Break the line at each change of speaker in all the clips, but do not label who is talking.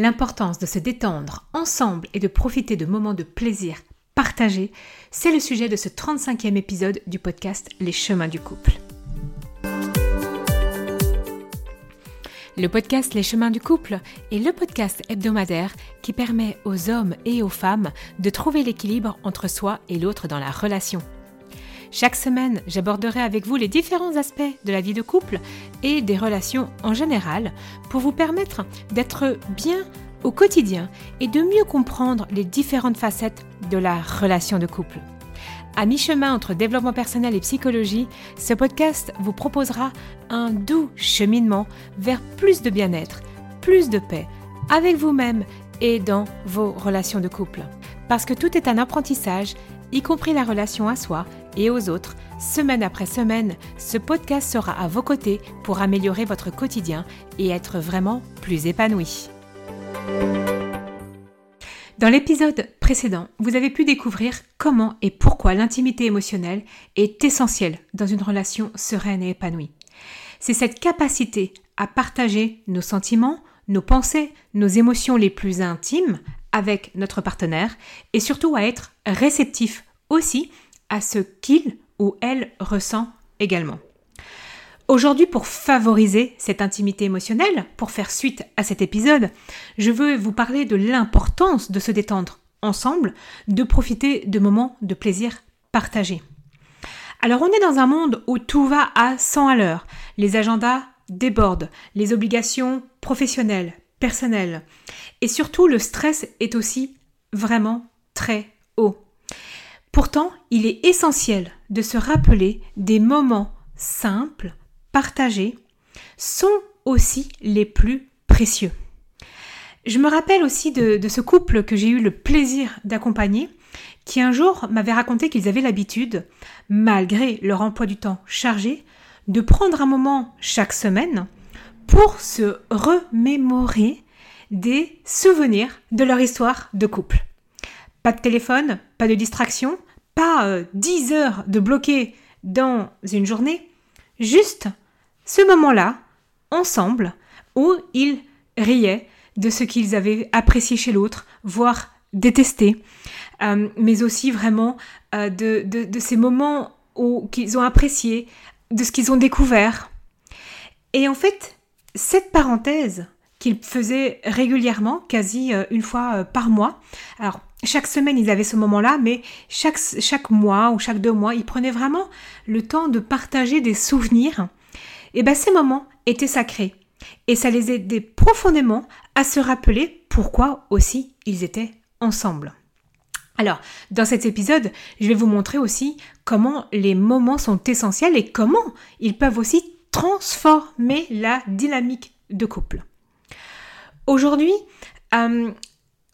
l'importance de se détendre ensemble et de profiter de moments de plaisir partagés, c'est le sujet de ce 35e épisode du podcast Les chemins du couple. Le podcast Les chemins du couple est le podcast hebdomadaire qui permet aux hommes et aux femmes de trouver l'équilibre entre soi et l'autre dans la relation. Chaque semaine, j'aborderai avec vous les différents aspects de la vie de couple et des relations en général pour vous permettre d'être bien au quotidien et de mieux comprendre les différentes facettes de la relation de couple. À mi-chemin entre développement personnel et psychologie, ce podcast vous proposera un doux cheminement vers plus de bien-être, plus de paix, avec vous-même et dans vos relations de couple. Parce que tout est un apprentissage, y compris la relation à soi et aux autres, semaine après semaine, ce podcast sera à vos côtés pour améliorer votre quotidien et être vraiment plus épanoui. Dans l'épisode précédent, vous avez pu découvrir comment et pourquoi l'intimité émotionnelle est essentielle dans une relation sereine et épanouie. C'est cette capacité à partager nos sentiments, nos pensées, nos émotions les plus intimes avec notre partenaire et surtout à être réceptif aussi à ce qu'il ou elle ressent également. Aujourd'hui, pour favoriser cette intimité émotionnelle, pour faire suite à cet épisode, je veux vous parler de l'importance de se détendre ensemble, de profiter de moments de plaisir partagés. Alors on est dans un monde où tout va à 100 à l'heure. Les agendas débordent, les obligations professionnelles, personnelles. Et surtout, le stress est aussi vraiment très haut. Pourtant, il est essentiel de se rappeler des moments simples, partagés, sont aussi les plus précieux. Je me rappelle aussi de, ce couple que j'ai eu le plaisir d'accompagner, qui un jour m'avait raconté qu'ils avaient l'habitude, malgré leur emploi du temps chargé, de prendre un moment chaque semaine pour se remémorer des souvenirs de leur histoire de couple. Pas de téléphone, pas de distraction, pas 10 euh, heures de bloquer dans une journée, juste ce moment-là, ensemble, où ils riaient de ce qu'ils avaient apprécié chez l'autre, voire détesté, euh, mais aussi vraiment euh, de, de, ces moments qu'ils ont apprécié, de ce qu'ils ont découvert. Et en fait, cette parenthèse qu'ils faisaient régulièrement, quasi une fois par mois, alors chaque semaine, ils avaient ce moment-là, mais chaque, chaque mois ou chaque deux mois, ils prenaient vraiment le temps de partager des souvenirs. Et bien, ces moments étaient sacrés. Et ça les aidait profondément à se rappeler pourquoi aussi ils étaient ensemble. Alors, dans cet épisode, je vais vous montrer aussi comment les moments sont essentiels et comment ils peuvent aussi transformer la dynamique de couple. Aujourd'hui, euh,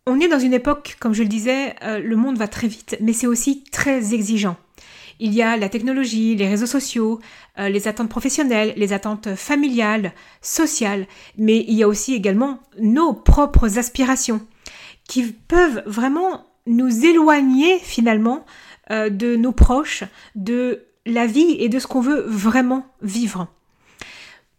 on est dans une époque, comme je le disais, euh, le monde va très vite, mais c'est aussi très exigeant. Il y a la technologie, les réseaux sociaux, euh, les attentes professionnelles, les attentes familiales, sociales, mais il y a aussi également nos propres aspirations qui peuvent vraiment nous éloigner finalement de nos proches, de la vie et de ce qu'on veut vraiment vivre.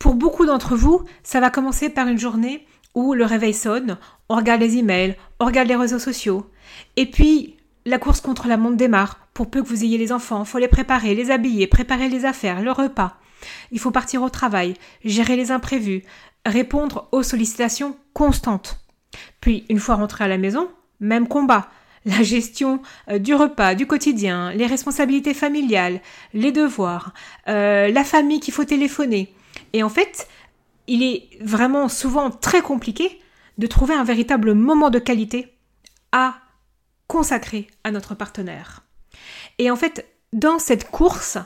Pour beaucoup d'entre vous, ça va commencer par une journée où le réveil sonne, on regarde les emails, on regarde les réseaux sociaux. Et puis, la course contre la montre démarre. Pour peu que vous ayez les enfants, il faut les préparer, les habiller, préparer les affaires, le repas. Il faut partir au travail, gérer les imprévus, répondre aux sollicitations constantes. Puis, une fois rentré à la maison, même combat. La gestion euh, du repas, du quotidien, les responsabilités familiales, les devoirs, euh, la famille qu'il faut téléphoner. Et en fait, il est vraiment souvent très compliqué de trouver un véritable moment de qualité à consacrer à notre partenaire. Et en fait, dans cette course,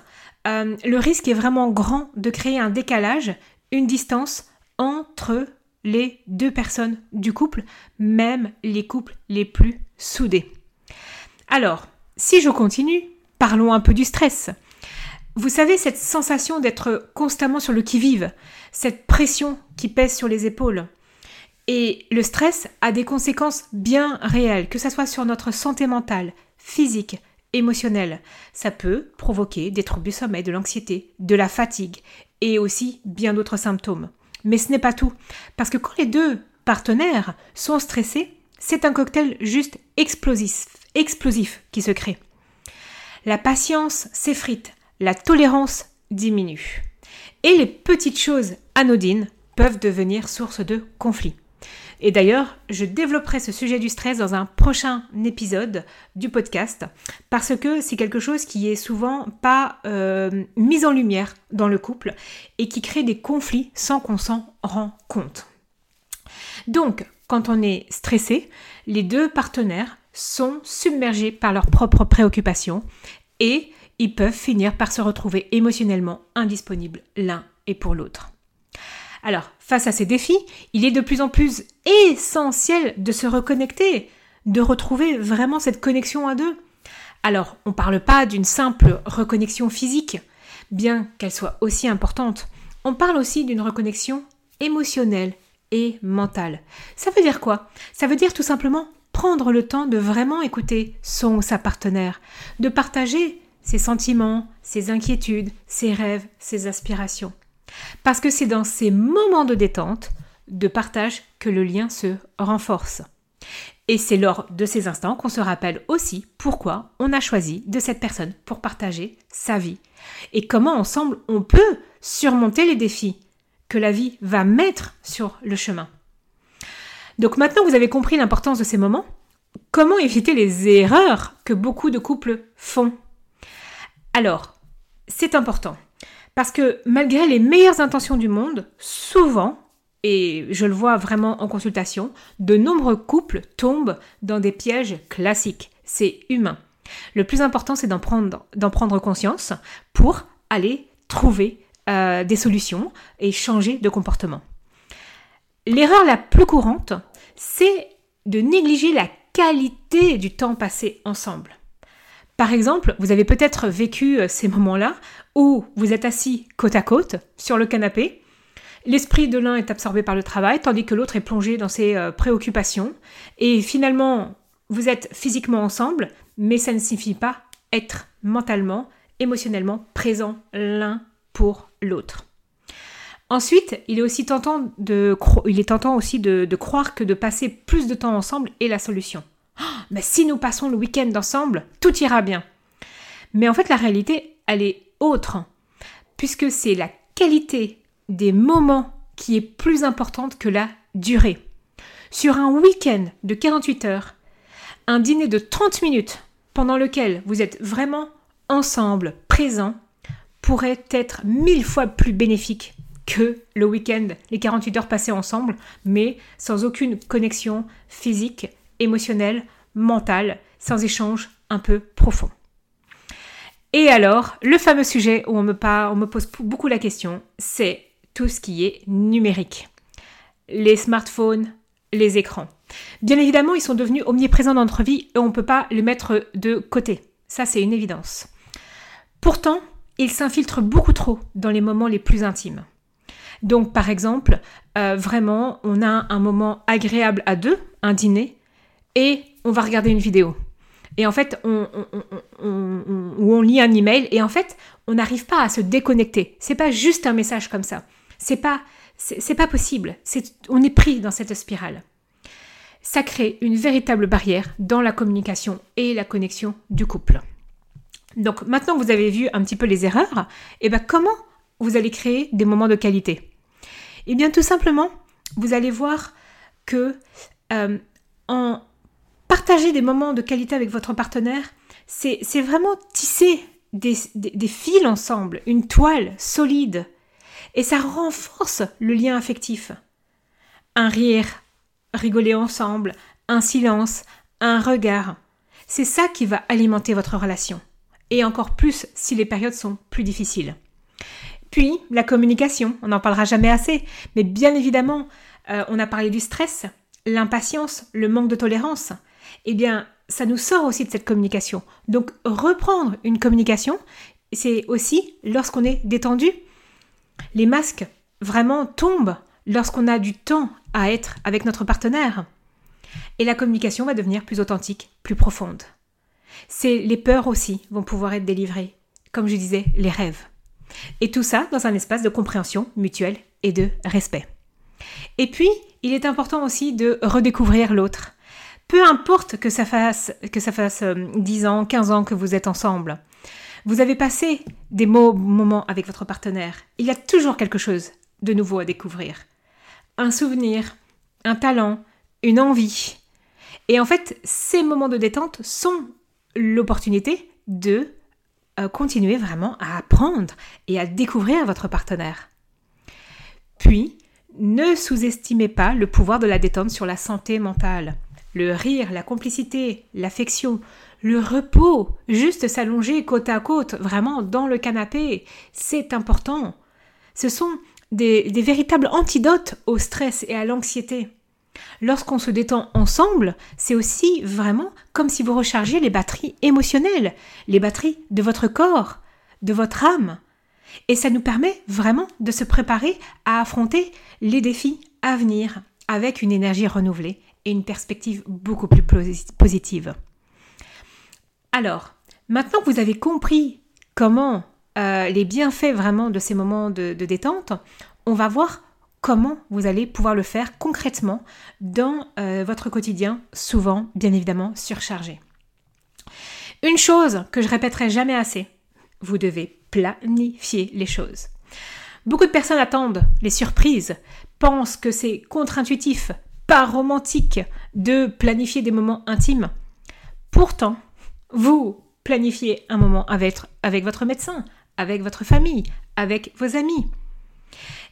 euh, le risque est vraiment grand de créer un décalage, une distance entre les deux personnes du couple, même les couples les plus soudés. Alors, si je continue, parlons un peu du stress. Vous savez, cette sensation d'être constamment sur le qui-vive, cette pression qui pèse sur les épaules. Et le stress a des conséquences bien réelles, que ce soit sur notre santé mentale, physique, émotionnelle. Ça peut provoquer des troubles du sommeil, de l'anxiété, de la fatigue et aussi bien d'autres symptômes. Mais ce n'est pas tout, parce que quand les deux partenaires sont stressés, c'est un cocktail juste explosif, explosif qui se crée. La patience s'effrite, la tolérance diminue. Et les petites choses anodines peuvent devenir source de conflits. Et d'ailleurs, je développerai ce sujet du stress dans un prochain épisode du podcast parce que c'est quelque chose qui est souvent pas euh, mis en lumière dans le couple et qui crée des conflits sans qu'on s'en rend compte. Donc, quand on est stressé, les deux partenaires sont submergés par leurs propres préoccupations et ils peuvent finir par se retrouver émotionnellement indisponibles l'un et pour l'autre. Alors, face à ces défis, il est de plus en plus essentiel de se reconnecter, de retrouver vraiment cette connexion à deux. Alors, on ne parle pas d'une simple reconnexion physique, bien qu'elle soit aussi importante. On parle aussi d'une reconnexion émotionnelle et mentale. Ça veut dire quoi? Ça veut dire tout simplement prendre le temps de vraiment écouter son ou sa partenaire, de partager ses sentiments, ses inquiétudes, ses rêves, ses aspirations. Parce que c'est dans ces moments de détente, de partage, que le lien se renforce. Et c'est lors de ces instants qu'on se rappelle aussi pourquoi on a choisi de cette personne pour partager sa vie. Et comment ensemble on peut surmonter les défis que la vie va mettre sur le chemin. Donc maintenant vous avez compris l'importance de ces moments, comment éviter les erreurs que beaucoup de couples font Alors, c'est important. Parce que malgré les meilleures intentions du monde, souvent, et je le vois vraiment en consultation, de nombreux couples tombent dans des pièges classiques. C'est humain. Le plus important, c'est d'en prendre, conscience pour aller trouver euh, des solutions et changer de comportement. L'erreur la plus courante, c'est de négliger la qualité du temps passé ensemble. Par exemple, vous avez peut-être vécu euh, ces moments-là où vous êtes assis côte à côte sur le canapé, l'esprit de l'un est absorbé par le travail tandis que l'autre est plongé dans ses euh, préoccupations et finalement vous êtes physiquement ensemble, mais ça ne signifie pas être mentalement, émotionnellement présent l'un pour l'autre. Ensuite, il est aussi tentant de, il est tentant aussi de croire que de passer plus de temps ensemble est la solution. Mais si nous passons le week-end ensemble, tout ira bien. Mais en fait, la réalité, elle est autre, puisque c'est la qualité des moments qui est plus importante que la durée. Sur un week-end de 48 heures, un dîner de 30 minutes pendant lequel vous êtes vraiment ensemble, présent, pourrait être mille fois plus bénéfique que le week-end, les 48 heures passées ensemble, mais sans aucune connexion physique, émotionnelle, mentale, sans échange un peu profond. Et alors, le fameux sujet où on me, on me pose beaucoup la question, c'est tout ce qui est numérique. Les smartphones, les écrans. Bien évidemment, ils sont devenus omniprésents dans notre vie et on ne peut pas les mettre de côté. Ça, c'est une évidence. Pourtant, ils s'infiltrent beaucoup trop dans les moments les plus intimes. Donc, par exemple, euh, vraiment, on a un moment agréable à deux, un dîner, et on va regarder une vidéo. Et en fait, on, on lit un email et en fait, on n'arrive pas à se déconnecter. C'est pas juste un message comme ça. C'est pas, pas possible. On est pris dans cette spirale. Ça crée une véritable barrière dans la communication et la connexion du couple. Donc maintenant que vous avez vu un petit peu les erreurs, et eh ben comment vous allez créer des moments de qualité? Eh bien tout simplement, vous allez voir que euh, en partager des moments de qualité avec votre partenaire, c'est vraiment tisser des, fils ensemble, une toile solide. Et ça renforce le lien affectif. Un rire, rigoler ensemble, un silence, un regard. C'est ça qui va alimenter votre relation. Et encore plus si les périodes sont plus difficiles. Puis, la communication, on n'en parlera jamais assez, mais bien évidemment, euh, on a parlé du stress, l'impatience, le manque de tolérance eh bien, ça nous sort aussi de cette communication. Donc, reprendre une communication, c'est aussi lorsqu'on est détendu. Les masques vraiment tombent lorsqu'on a du temps à être avec notre partenaire. Et la communication va devenir plus authentique, plus profonde. C'est les peurs aussi vont pouvoir être délivrées, comme je disais, les rêves. Et tout ça dans un espace de compréhension mutuelle et de respect. Et puis, il est important aussi de redécouvrir l'autre. Peu importe que ça fasse, que ça fasse 10 euh, ans, 15 ans que vous êtes ensemble. Vous avez passé des moments avec votre partenaire. Il y a toujours quelque chose de nouveau à découvrir. Un souvenir, un talent, une envie. Et en fait, ces moments de détente sont l'opportunité de euh, continuer vraiment à apprendre et à découvrir votre partenaire. Puis, ne sous-estimez pas le pouvoir de la détente sur la santé mentale. Le rire, la complicité, l'affection, le repos, juste s'allonger côte à côte, vraiment dans le canapé, c'est important. Ce sont des, véritables antidotes au stress et à l'anxiété. Lorsqu'on se détend ensemble, c'est aussi vraiment comme si vous rechargiez les batteries émotionnelles, les batteries de votre corps, de votre âme. Et ça nous permet vraiment de se préparer à affronter les défis à venir avec une énergie renouvelée une perspective beaucoup plus positive. Alors, maintenant que vous avez compris comment euh, les bienfaits vraiment de ces moments de, détente, on va voir comment vous allez pouvoir le faire concrètement dans euh, votre quotidien, souvent bien évidemment surchargé. Une chose que je répéterai jamais assez, vous devez planifier les choses. Beaucoup de personnes attendent les surprises, pensent que c'est contre-intuitif, romantique de planifier des moments intimes. Pourtant, vous planifiez un moment avec, avec votre médecin, avec votre famille, avec vos amis.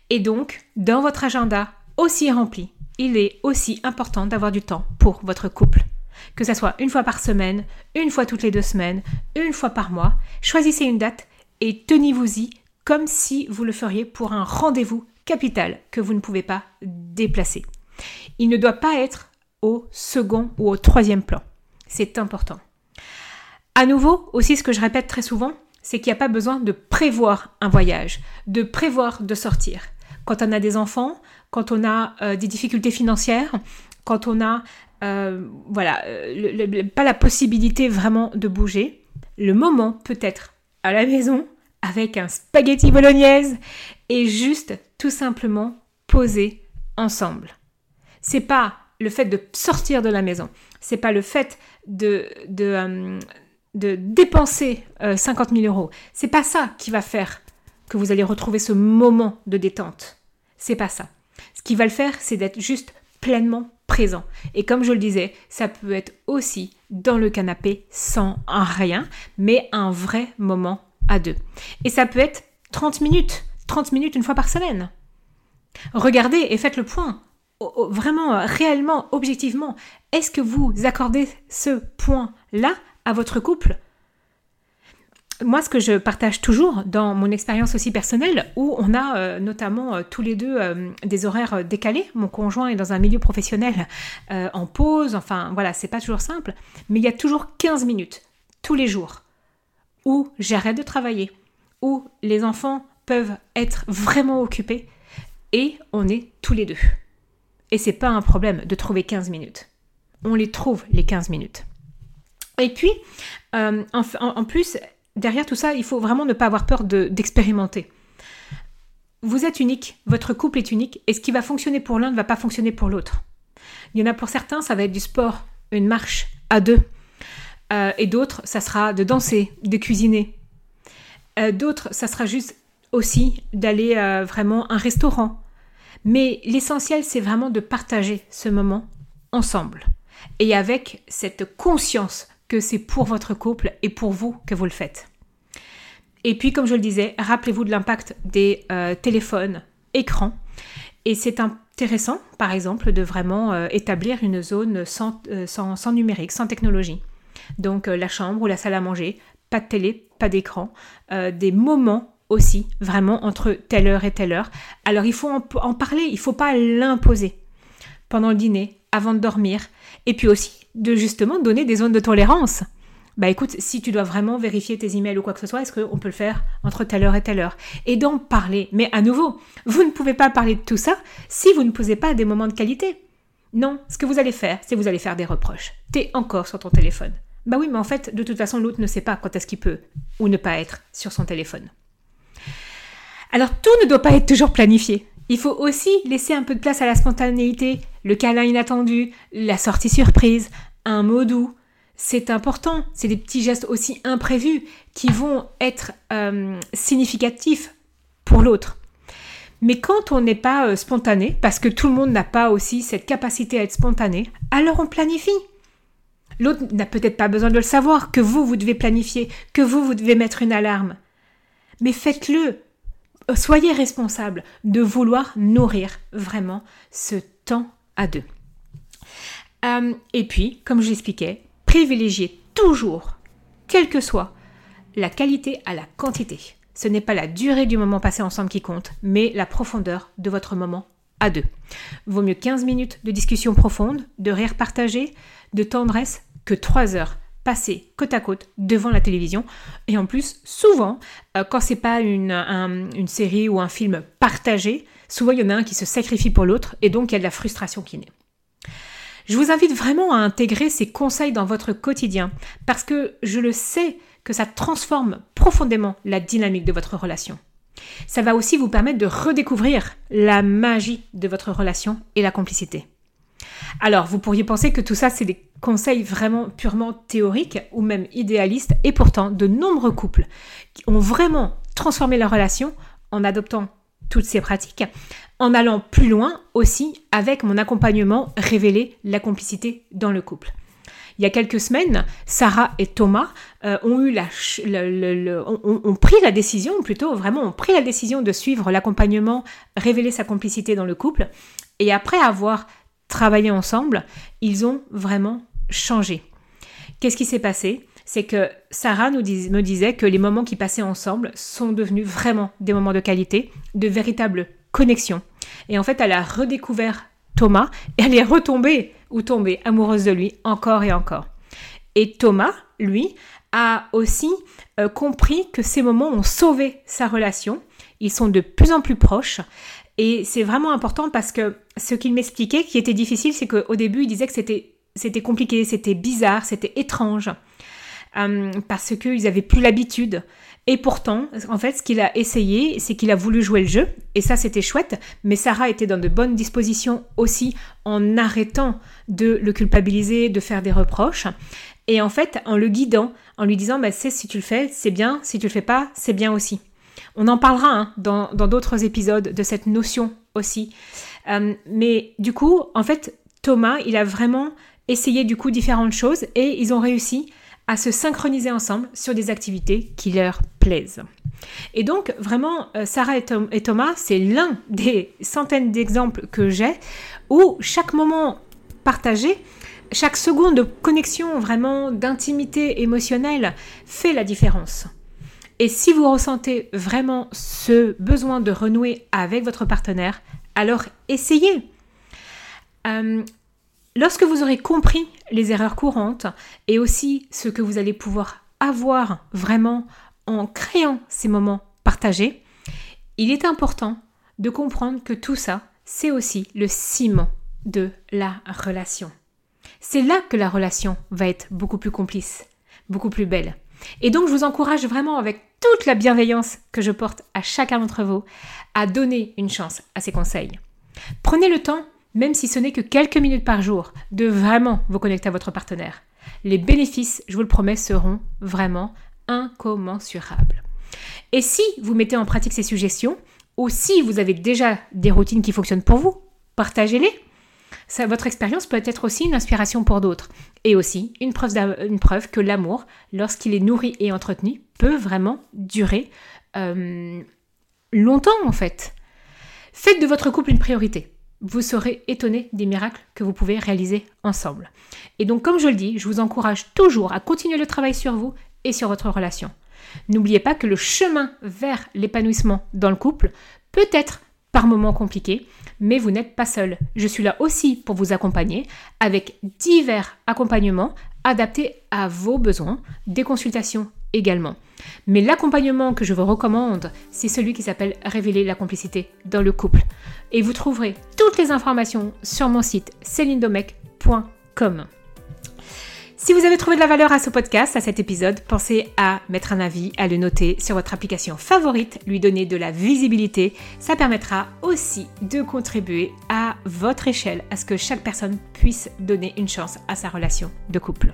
Et donc, dans votre agenda aussi rempli, il est aussi important d'avoir du temps pour votre couple. Que ce soit une fois par semaine, une fois toutes les deux semaines, une fois par mois, choisissez une date et tenez-vous-y comme si vous le feriez pour un rendez-vous capital que vous ne pouvez pas déplacer. Il ne doit pas être au second ou au troisième plan. C'est important. À nouveau, aussi ce que je répète très souvent, c'est qu'il n'y a pas besoin de prévoir un voyage, de prévoir de sortir. Quand on a des enfants, quand on a euh, des difficultés financières, quand on a euh, voilà, euh, pas la possibilité vraiment de bouger, le moment peut être à la maison avec un spaghetti bolognaise et juste tout simplement poser ensemble. C'est pas le fait de sortir de la maison, c'est pas le fait de, de, euh, de dépenser 50 euh, 000 euros. C'est pas ça qui va faire que vous allez retrouver ce moment de détente. C'est pas ça. Ce qui va le faire, c'est d'être juste pleinement présent. Et comme je le disais, ça peut être aussi dans le canapé sans rien, mais un vrai moment à deux. Et ça peut être 30 minutes, 30 minutes une fois par semaine. Regardez et faites le point. Vraiment, réellement, objectivement, est-ce que vous accordez ce point-là à votre couple? Moi, ce que je partage toujours dans mon expérience aussi personnelle, où on a euh, notamment euh, tous les deux euh, des horaires décalés, mon conjoint est dans un milieu professionnel en pause, enfin voilà, c'est pas toujours simple, mais il y a toujours 15 minutes tous les jours où j'arrête de travailler, où les enfants peuvent être vraiment occupés et on est tous les deux. Et c'est pas un problème de trouver 15 minutes. On les trouve les 15 minutes. Et puis, euh, en, plus, derrière tout ça, il faut vraiment ne pas avoir peur d'expérimenter. vous êtes unique, votre couple est unique, et ce qui va fonctionner pour l'un ne va pas fonctionner pour l'autre. Il y en a pour certains, ça va être du sport, une marche à deux. Euh, et d'autres, ça sera de danser, de cuisiner. Euh, d'autres, ça sera juste aussi d'aller vraiment à un restaurant. Mais l'essentiel, c'est vraiment de partager ce moment ensemble. Et avec cette conscience que c'est pour votre couple et pour vous que vous le faites. Et puis, comme je le disais, rappelez-vous de l'impact des euh, téléphones, écrans. Et c'est intéressant, par exemple, de vraiment euh, établir une zone euh, sans, sans, numérique, sans technologie. Donc, la chambre ou la salle à manger, pas de télé, pas d'écran, des moments aussi, vraiment, entre telle heure et telle heure. Alors, il faut en, parler, il ne faut pas l'imposer pendant le dîner, avant de dormir, et puis aussi de justement donner des zones de tolérance. Bah écoute, si tu dois vraiment vérifier tes emails ou quoi que ce soit, est-ce qu'on peut le faire entre telle heure et telle heure? Et d'en parler. Mais à nouveau, vous ne pouvez pas parler de tout ça si vous ne posez pas des moments de qualité. Non, ce que vous allez faire, c'est vous allez faire des reproches. T'es encore sur ton téléphone. Bah oui, mais en fait, de toute façon, l'autre ne sait pas quand est-ce qu'il peut ou ne pas être sur son téléphone. Alors tout ne doit pas être toujours planifié. Il faut aussi laisser un peu de place à la spontanéité, le câlin inattendu, la sortie surprise, un mot doux. C'est important, c'est des petits gestes aussi imprévus qui vont être euh, significatifs pour l'autre. Mais quand on n'est pas euh, spontané, parce que tout le monde n'a pas aussi cette capacité à être spontané, alors on planifie. L'autre n'a peut-être pas besoin de le savoir, que vous, vous devez planifier, que vous, vous devez mettre une alarme. Mais faites-le. Soyez responsable de vouloir nourrir vraiment ce temps à deux. Euh, et puis, comme je l'expliquais, privilégiez toujours, quelle que soit la qualité à la quantité. Ce n'est pas la durée du moment passé ensemble qui compte, mais la profondeur de votre moment à deux. Vaut mieux 15 minutes de discussion profonde, de rire partagé, de tendresse que 3 heures passées côte à côte devant la télévision. Et en plus, souvent, euh, quand c'est pas une, une série ou un film partagé, souvent il y en a un qui se sacrifie pour l'autre et donc il y a de la frustration qui naît. Je vous invite vraiment à intégrer ces conseils dans votre quotidien parce que je le sais que ça transforme profondément la dynamique de votre relation. Ça va aussi vous permettre de redécouvrir la magie de votre relation et la complicité. Alors, vous pourriez penser que tout ça, c'est des conseils vraiment purement théoriques ou même idéalistes, et pourtant, de nombreux couples ont vraiment transformé leur relation en adoptant toutes ces pratiques, en allant plus loin aussi avec mon accompagnement révéler la complicité dans le couple. Il y a quelques semaines, Sarah et Thomas euh, ont ont, pris la décision, plutôt vraiment, ont pris la décision de suivre l'accompagnement, révéler sa complicité dans le couple. Et après avoir travaillé ensemble, ils ont vraiment changé. Qu'est-ce qui s'est passé? C'est que Sarah nous me disait que les moments qui passaient ensemble sont devenus vraiment des moments de qualité, de véritable connexion. Et en fait, elle a redécouvert Thomas et elle est retombée ou tombée amoureuse de lui encore et encore. Et Thomas, lui, a aussi euh, compris que ces moments ont sauvé sa relation. Ils sont de plus en plus proches. Et c'est vraiment important parce que ce qu'il m'expliquait qui était difficile, c'est qu'au début, il disait que c'était, compliqué, c'était bizarre, c'était étrange. Euh, parce qu'ils n'avaient plus l'habitude. Et pourtant, en fait, ce qu'il a essayé, c'est qu'il a voulu jouer le jeu, et ça c'était chouette, mais Sarah était dans de bonnes dispositions aussi en arrêtant de le culpabiliser, de faire des reproches, et en fait en le guidant, en lui disant, bah, si tu le fais, c'est bien, si tu le fais pas, c'est bien aussi. On en parlera hein, dans d'autres épisodes de cette notion aussi. Euh, mais du coup, en fait, Thomas, il a vraiment essayé du coup différentes choses et ils ont réussi à se synchroniser ensemble sur des activités qui leur plaisent. Et donc, vraiment, euh, Sarah et, Thomas, c'est l'un des centaines d'exemples que j'ai où chaque moment partagé, chaque seconde de connexion vraiment d'intimité émotionnelle fait la différence. Et si vous ressentez vraiment ce besoin de renouer avec votre partenaire, alors essayez. Euh, Lorsque vous aurez compris les erreurs courantes et aussi ce que vous allez pouvoir avoir vraiment en créant ces moments partagés, il est important de comprendre que tout ça, c'est aussi le ciment de la relation. C'est là que la relation va être beaucoup plus complice, beaucoup plus belle. Et donc je vous encourage vraiment avec toute la bienveillance que je porte à chacun d'entre vous à donner une chance à ces conseils. Prenez le temps même si ce n'est que quelques minutes par jour, de vraiment vous connecter à votre partenaire. Les bénéfices, je vous le promets, seront vraiment incommensurables. Et si vous mettez en pratique ces suggestions, ou si vous avez déjà des routines qui fonctionnent pour vous, partagez-les. Votre expérience peut être aussi une inspiration pour d'autres, et aussi une preuve, que l'amour, lorsqu'il est nourri et entretenu, peut vraiment durer euh, longtemps en fait. Faites de votre couple une priorité vous serez étonné des miracles que vous pouvez réaliser ensemble. Et donc, comme je le dis, je vous encourage toujours à continuer le travail sur vous et sur votre relation. N'oubliez pas que le chemin vers l'épanouissement dans le couple peut être par moments compliqué, mais vous n'êtes pas seul. Je suis là aussi pour vous accompagner avec divers accompagnements adaptés à vos besoins, des consultations également. Mais l'accompagnement que je vous recommande, c'est celui qui s'appelle Révéler la complicité dans le couple. Et vous trouverez toutes les informations sur mon site célinedomec.com. Si vous avez trouvé de la valeur à ce podcast, à cet épisode, pensez à mettre un avis, à le noter sur votre application favorite, lui donner de la visibilité. Ça permettra aussi de contribuer à votre échelle à ce que chaque personne puisse donner une chance à sa relation de couple.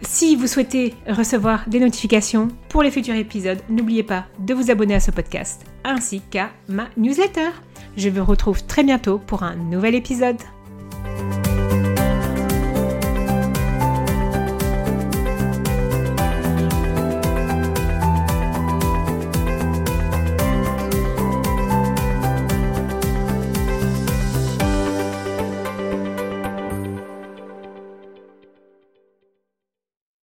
Si vous souhaitez recevoir des notifications pour les futurs épisodes, n'oubliez pas de vous abonner à ce podcast ainsi qu'à ma newsletter. Je vous retrouve très bientôt pour un nouvel épisode.